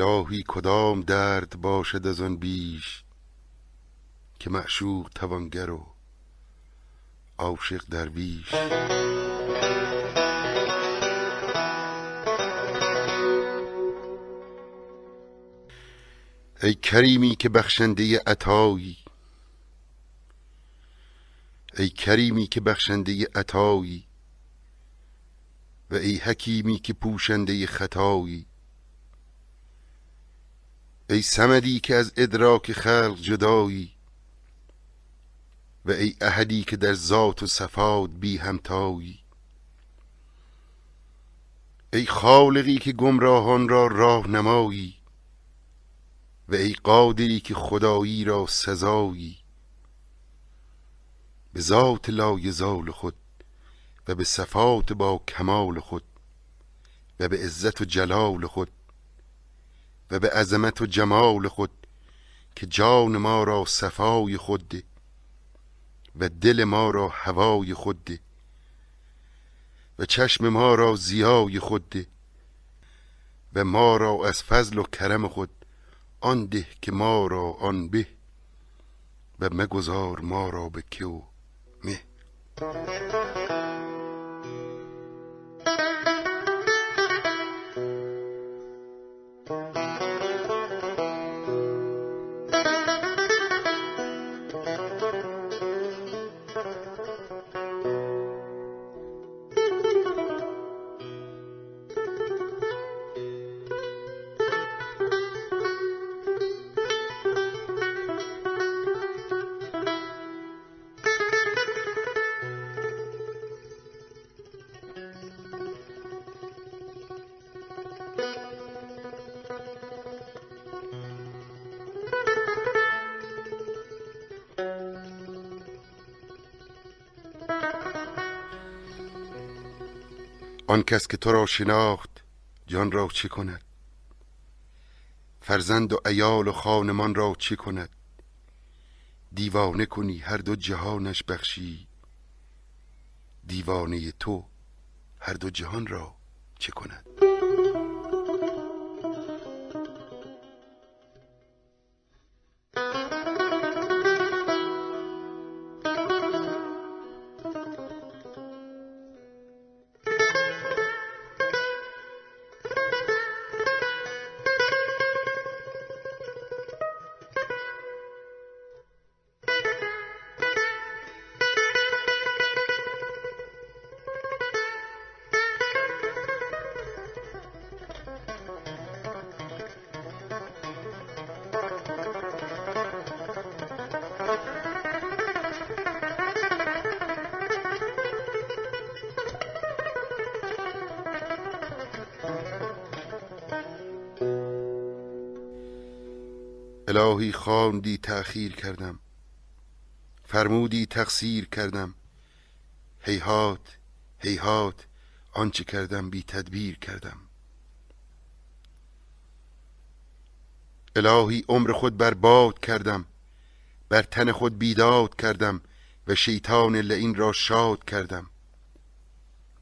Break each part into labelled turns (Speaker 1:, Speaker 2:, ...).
Speaker 1: الهی کدام درد باشد از آن بیش که معشوق توانگر و عاشق درویش. ای کریمی که بخشنده عطایی ای کریمی که بخشنده عطایی و ای حکیمی که پوشنده خطایی ای سمدی که از ادراک خلق جدایی و ای احدی که در ذات و صفات بی همتایی ای خالقی که گمراهان را راه نمایی و ای قادری که خدایی را سزایی به ذات لایزال خود و به صفات با کمال خود و به عزت و جلال خود و به عظمت و جمال خود که جان ما را صفای خود ده و دل ما را هوای خود و چشم ما را زیای خود و ما را از فضل و کرم خود آن ده که ما را آن به و مگذار ما را به که و مه. آن کس که تو را شناخت جان را چه کند؟ فرزند و ایال و خانمان را چه کند؟ دیوانه کنی هر دو جهانش بخشی. دیوانه تو هر دو جهان را چه کند؟ الهی خواندی تأخیر کردم. فرمودی تقصیر کردم. هیهات هیهات آنچه کردم بی تدبیر کردم. الهی عمر خود برباد کردم. بر تن خود بیداد کردم و شیطان لعین را شاد کردم.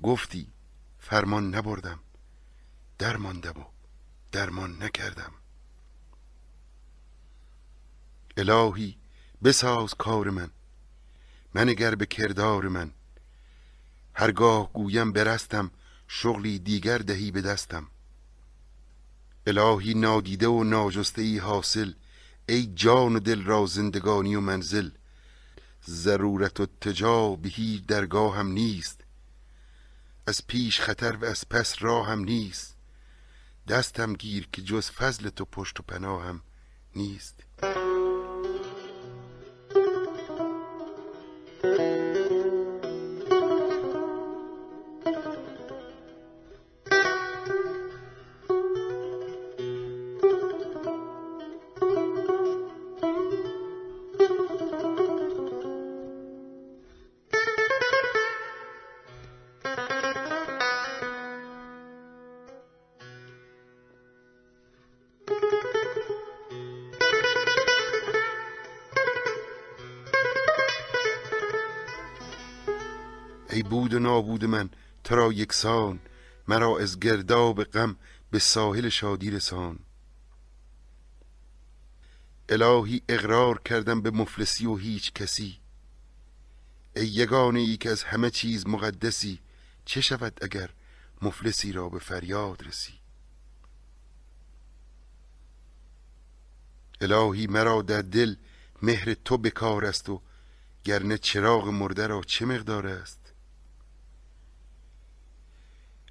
Speaker 1: گفتی فرمان نبردم. درماندم و درمان نکردم. الهی بساز کار من منگر به کردار من. هرگاه گویم برستم شغلی دیگر دهی به دستم. الهی نادیده و ناجسته ای حاصل ای جان و دل را زندگانی و منزل. ضرورت و تجا به هیچ درگاه هم نیست از پیش خطر و از پس راه هم نیست. دستم گیر که جز فضل تو پشت و پناهم نیست. بود و نابود من تو را یکسان مرا از گرداب غم به ساحل شادی رسان. الهی اقرار کردم به مفلسی و هیچ کسی. ای یگانه ای که از همه چیز مقدسی چه شود اگر مفلسی را به فریاد رسی؟ الهی مرا در دل مهر تو بکار است و گرنه چراغ مرده را چه مقدار است؟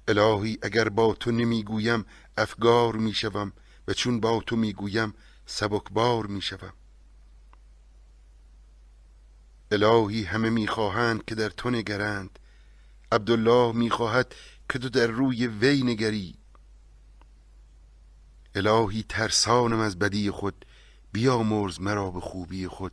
Speaker 1: الهی اگر با تو نمی‌گویم افگار می‌شوم و چون با تو می‌گویم سبکبار می‌شوم. الهی همه می‌خواهند که در تو نگرند. عبدالله می‌خواهد که تو در روی وی نگری. الهی ترسانم از بدی خود بیامرز مرا به خوبی خود.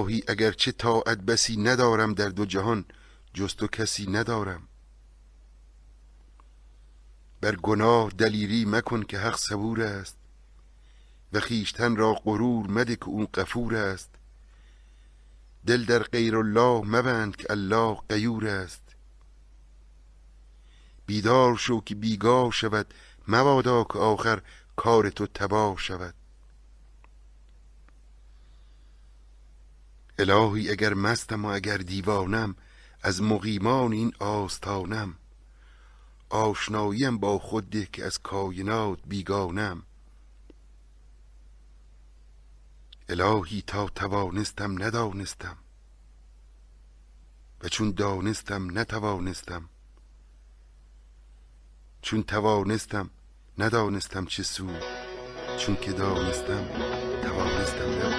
Speaker 1: الهی اگرچه طاعت بسی ندارم در دو جهان جز تو کسی ندارم. بر گناه دلیری مکن که حق صبور است و خیشتن را غرور مده که اون قفور است. دل در غیر الله مبند که الله قیور است. بیدار شو که بیگاه شود مبادا که آخر کار تو تباه شود. الهی اگر مستم و اگر دیوانم از مقیمان این آستانم. آشناییم با خود ده که از کاینات بیگانم. الهی تا توانستم ندانستم و چون دانستم نتوانستم. چون توانستم ندانستم چه سود چون که دانستم توانستم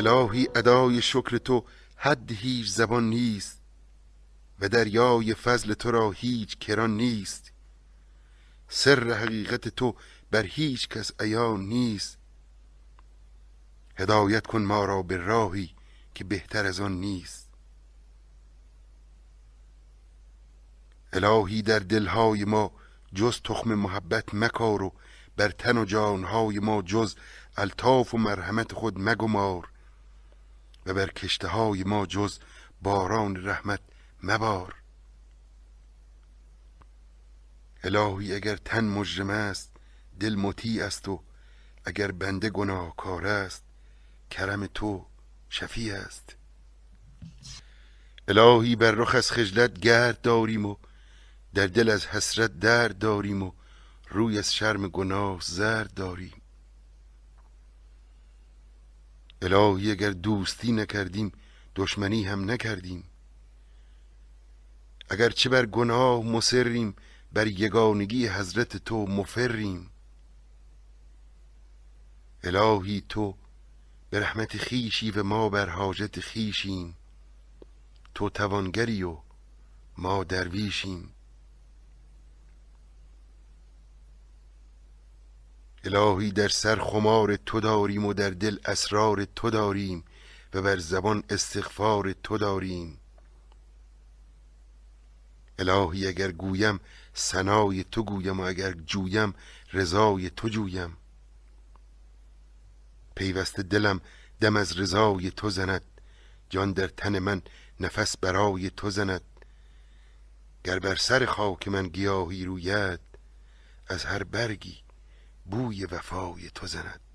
Speaker 1: الهی ادای شکر تو حد هیچ زبان نیست و دریای فضل تو را هیچ کران نیست. سر حقیقت تو بر هیچ کس عیان نیست. هدایت کن ما را به راهی که بهتر از آن نیست. الهی در دلهای ما جز تخم محبت مکار و بر تن و جانهای ما جز الطاف و مرحمت خود مگمار. بر کشته های ما جز باران رحمت مبار. الهی اگر تن مجرم است دل مطیع است و اگر بنده گناهکار است کرم تو شفیع است. الهی بر رخ از خجلت گرد داریم و در دل از حسرت درد داریم و روی از شرم گناه زرد داریم. الهی اگر دوستی نکردیم دشمنی هم نکردیم. اگر چه بر گناه مسریم بر یگانگی حضرت تو مفریم. الهی تو به رحمت خیشی و ما بر حاجت خیشیم تو توانگری و ما درویشیم. الهی در سر خمار تو داریم و در دل اسرار تو داریم و بر زبان استغفار تو داریم. الهی اگر گویم سنای تو گویم و اگر جویم رضای تو جویم. پیوسته دلم دم از رضای تو زند جان در تن من نفس برای تو زند. گر بر سر خاک من گیاهی روید از هر برگی بوی وفای تو زند.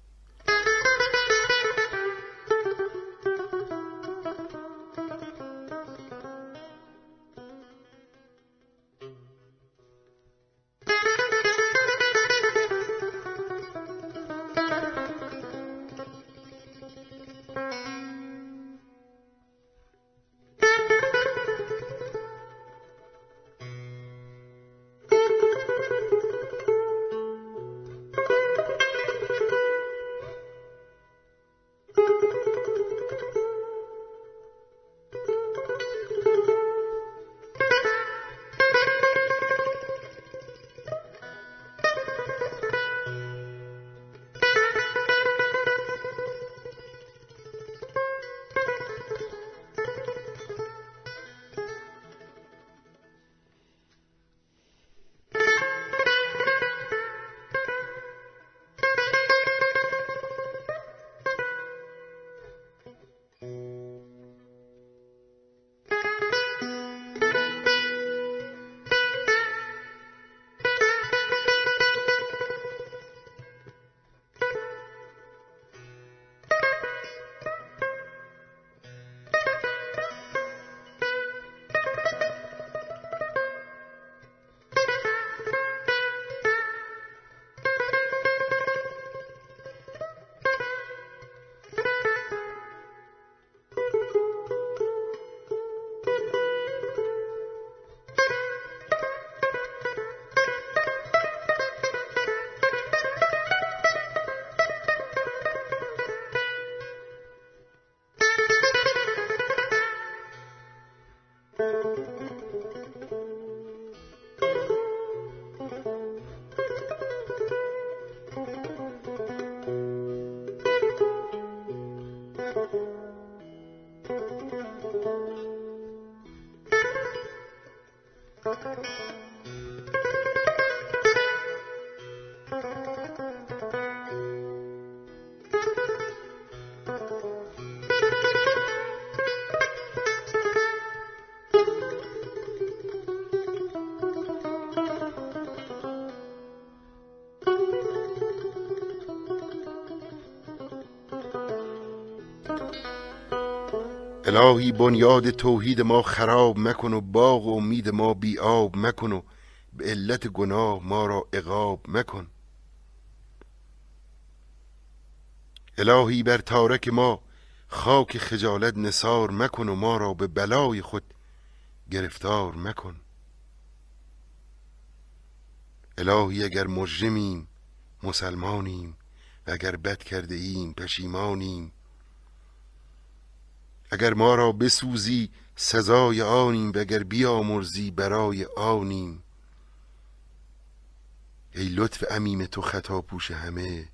Speaker 1: الهی بنیاد توحید ما خراب مکن و باغ و امید ما بی آب مکن و به علت گناه ما را عقاب مکن. الهی بر تارک ما خاک خجالت نثار مکن و ما را به بلای خود گرفتار مکن. الهی اگر مجرمیم مسلمانیم و اگر بد کرده ایم پشیمانیم اگر ما را بسوزی سزای آنیم و اگر بیامرزی برای آنیم. ای لطف امیم تو خطا پوش همه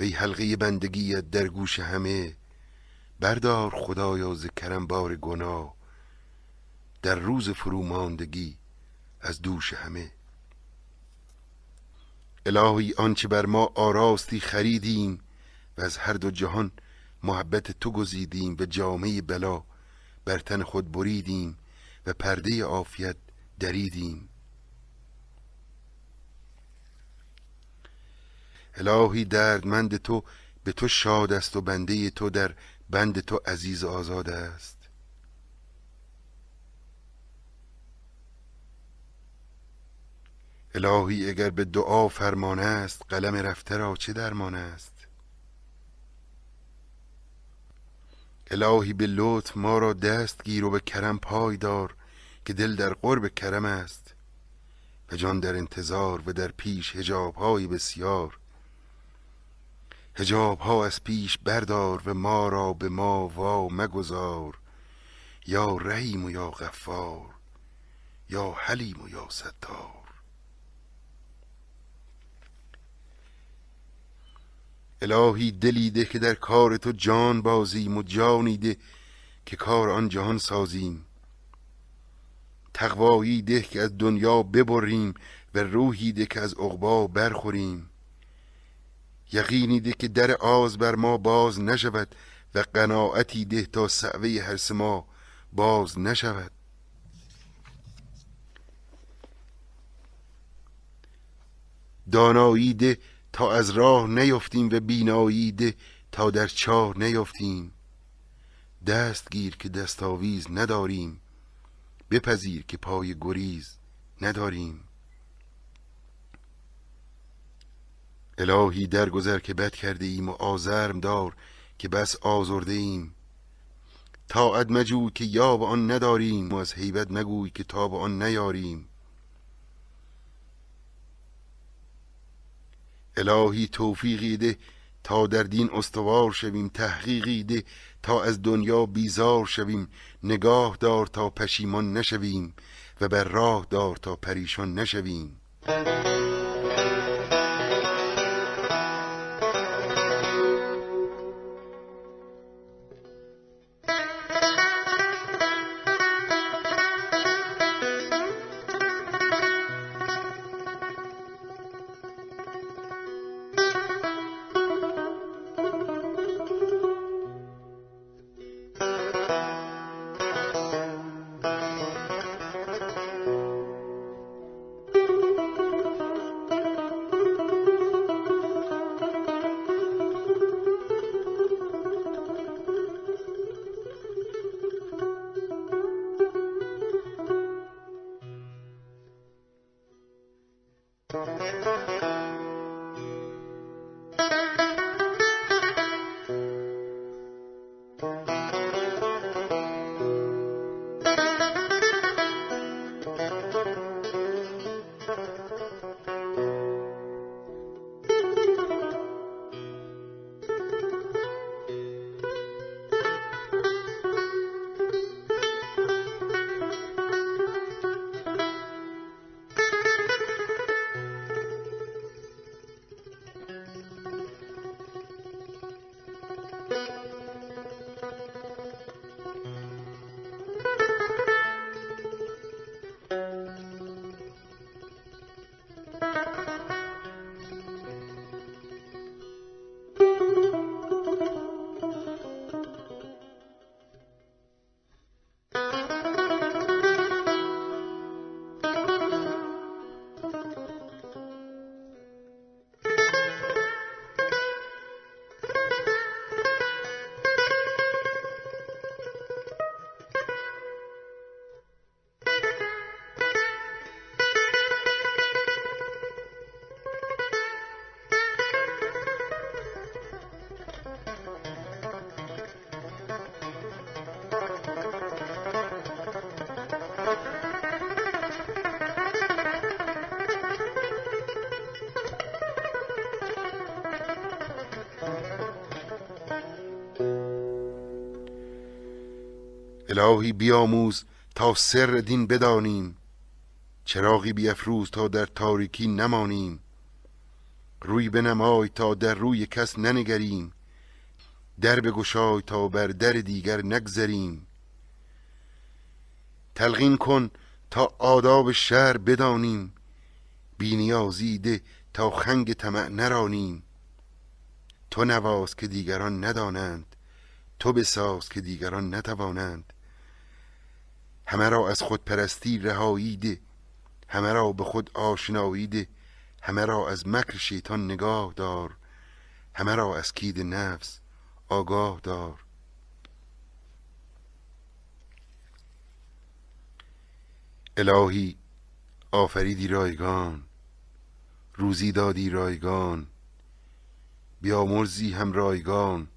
Speaker 1: وی حلقه بندگیت در گوش همه. بردار خدایا ز کرم بار گناه در روز فروماندگی از دوش همه. الهی آنچه بر ما آراستی خریدیم و از هر دو جهان محبت تو گزیدیم و جامعه بلا بر تن خود بریدیم و پرده عافیت دریدیم. الهی دردمند تو به تو شاد است و بنده تو در بند تو عزیز آزاد است. الهی اگر به دعا فرمان است قلم رفته را چه درمان است؟ الهی به لطف ما را دست گیر و به کرم پای دار که دل در قرب کرم است. و جان در انتظار و در پیش هجاب های بسیار. هجاب ها از پیش بردار و ما را به ما وا مگذار. یا رحیم و یا غفار یا حلیم و یا ستار. الهی دلی ده که در کار تو جان بازیم و جانی ده که کار آن جهان سازیم. تقوایی ده که از دنیا ببریم و روحی ده که از عقبا برخوریم. یقینی ده که در آز بر ما باز نشود و قناعتی ده تا سعوه هر ما باز نشود. دانایی ده تا از راه نیفتیم و بینایی ده تا در چاه نیفتیم. دست گیر که دستاویز نداریم بپذیر که پای گریز نداریم. الهی درگذر که بد کرده ایم و آزرم دار که بس آزرده ایم طاعت مجوی که یاب آن نداریم و از حیبت مگوی که تاب آن نیاریم. الهی توفیقی ده تا در دین استوار شویم تحقیقی ده تا از دنیا بیزار شویم. نگاه دار تا پشیمان نشویم و بر راه دار تا پریشان نشویم. الهی بیاموز تا سر دین بدانیم. چراغی بیافروز تا در تاریکی نمانیم. روی بنمای تا در روی کس ننگریم. در بگشای تا بر در دیگر نگذریم. تلقین کن تا آداب شهر بدانیم. بینیازیده تا خنگ طمع نرانیم. تو نواز که دیگران ندانند تو بساز که دیگران نتوانند. همه را از خودپرستی رهایی ده همه را به خود آشنایی ده همه را از مکر شیطان نگاه دار. همه را از کید نفس آگاه دار. الهی آفریدی رایگان. روزی دادی رایگان. بیامرزی هم رایگان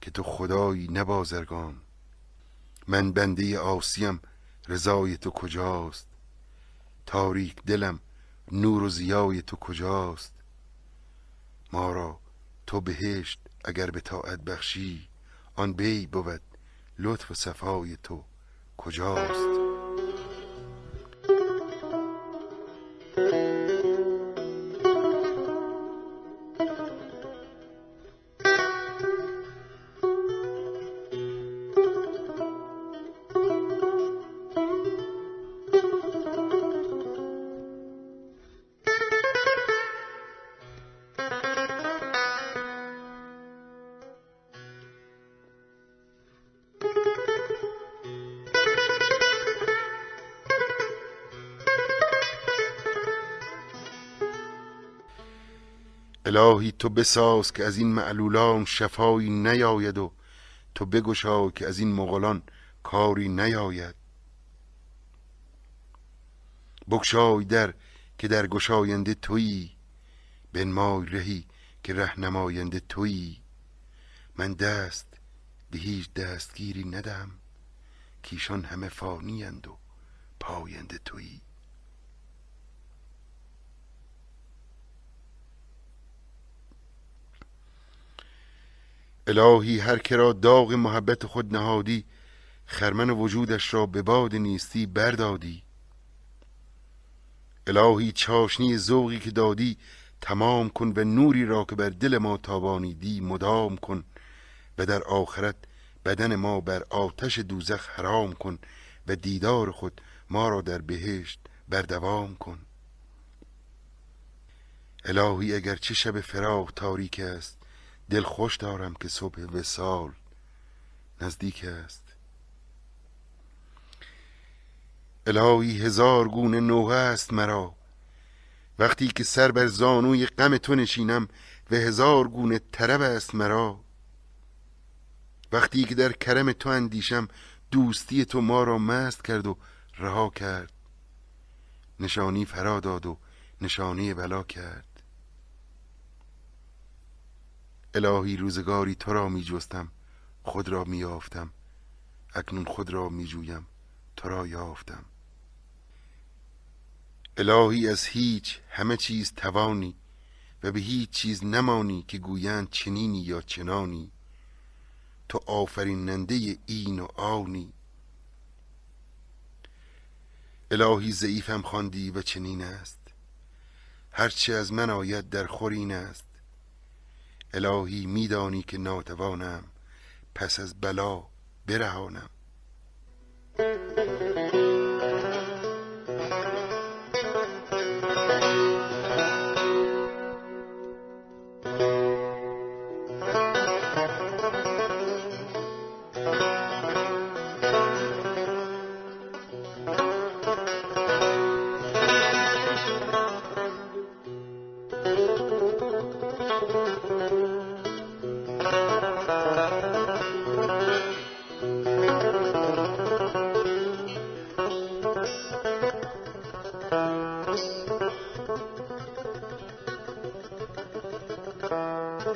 Speaker 1: که تو خدایی نبازرگان من بنده آسیم رضای تو کجاست؟ تاریک دلم نور و زیای تو کجاست؟ ما را تو بهشت اگر به طاعت بخشی آن بی بود لطف و صفای تو کجاست؟ الهی تو بساز که از این معلولان شفایی نیاید و تو بگشا که از این مغلان کاری نیاید. بگشای در که در گشاینده تویی بنمای رهی که رهنماینده تویی. من دست به هیچ دستگیری ندم کیشان همه فانیند و پاینده تویی. الهی هر کرا داغ محبت خود نهادی خرمن وجودش را به باد نیستی بردادی. الهی چاشنی ذوقی که دادی تمام کن و نوری را که بر دل ما تابانیدی مدام کن و در آخرت بدن ما بر آتش دوزخ حرام کن و دیدار خود ما را در بهشت بردوام کن. الهی اگر چه شب فراغ تاریک است دل خوش دارم که صبح وسال نزدیک است. الهی هزار گونه نوحه است مرا. وقتی که سر بر زانوی غم تو نشینم و هزار گونه طرب است مرا. وقتی که در کرم تو اندیشم دوستی تو ما را مست کرد و رها کرد. نشانی فرا داد و نشانی بلا کرد. الهی روزگاری تو را می جستم خود را می یافتم. اکنون خود را می جویم تو را یافتم. الهی از هیچ همه چیز توانی و به هیچ چیز نمانی که گویند چنینی یا چنانی. تو آفریننده این و آنی. الهی ضعیفم خواندی و چنین است. هرچه از من آید در خورین است. الهی میدانی که ناتوانم پس از بلا برهانم. الهی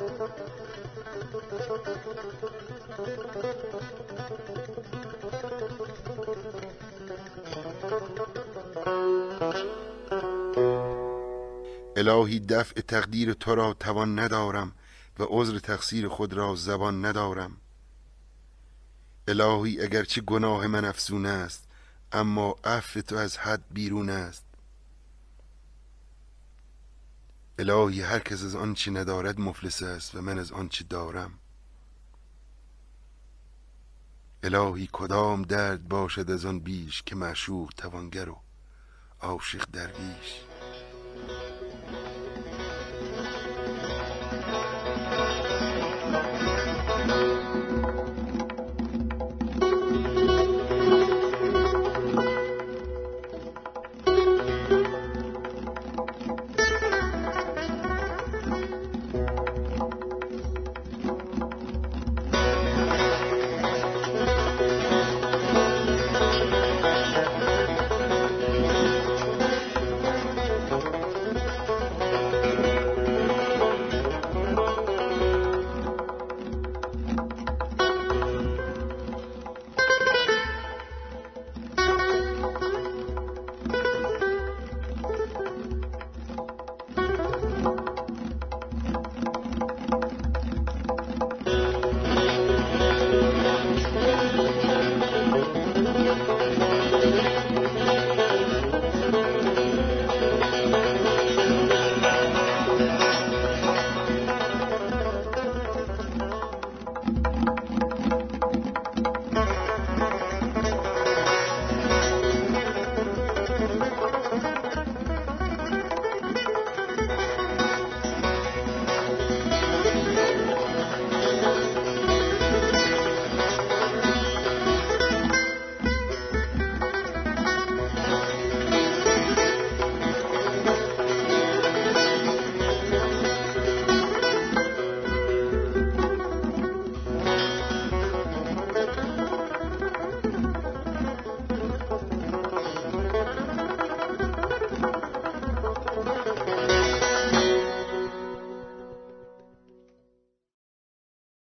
Speaker 1: دفع تقدیر تو را توان ندارم و عذر تقصیر خود را زبان ندارم. الهی اگرچه گناه من افزون است اما عفو تو از حد بیرون است. الهی هر کس از آنچه ندارد مفلس است و من از آنچه دارم. الهی کدام درد باشد از آن بیش که معشوق توانگر و عاشق درویش.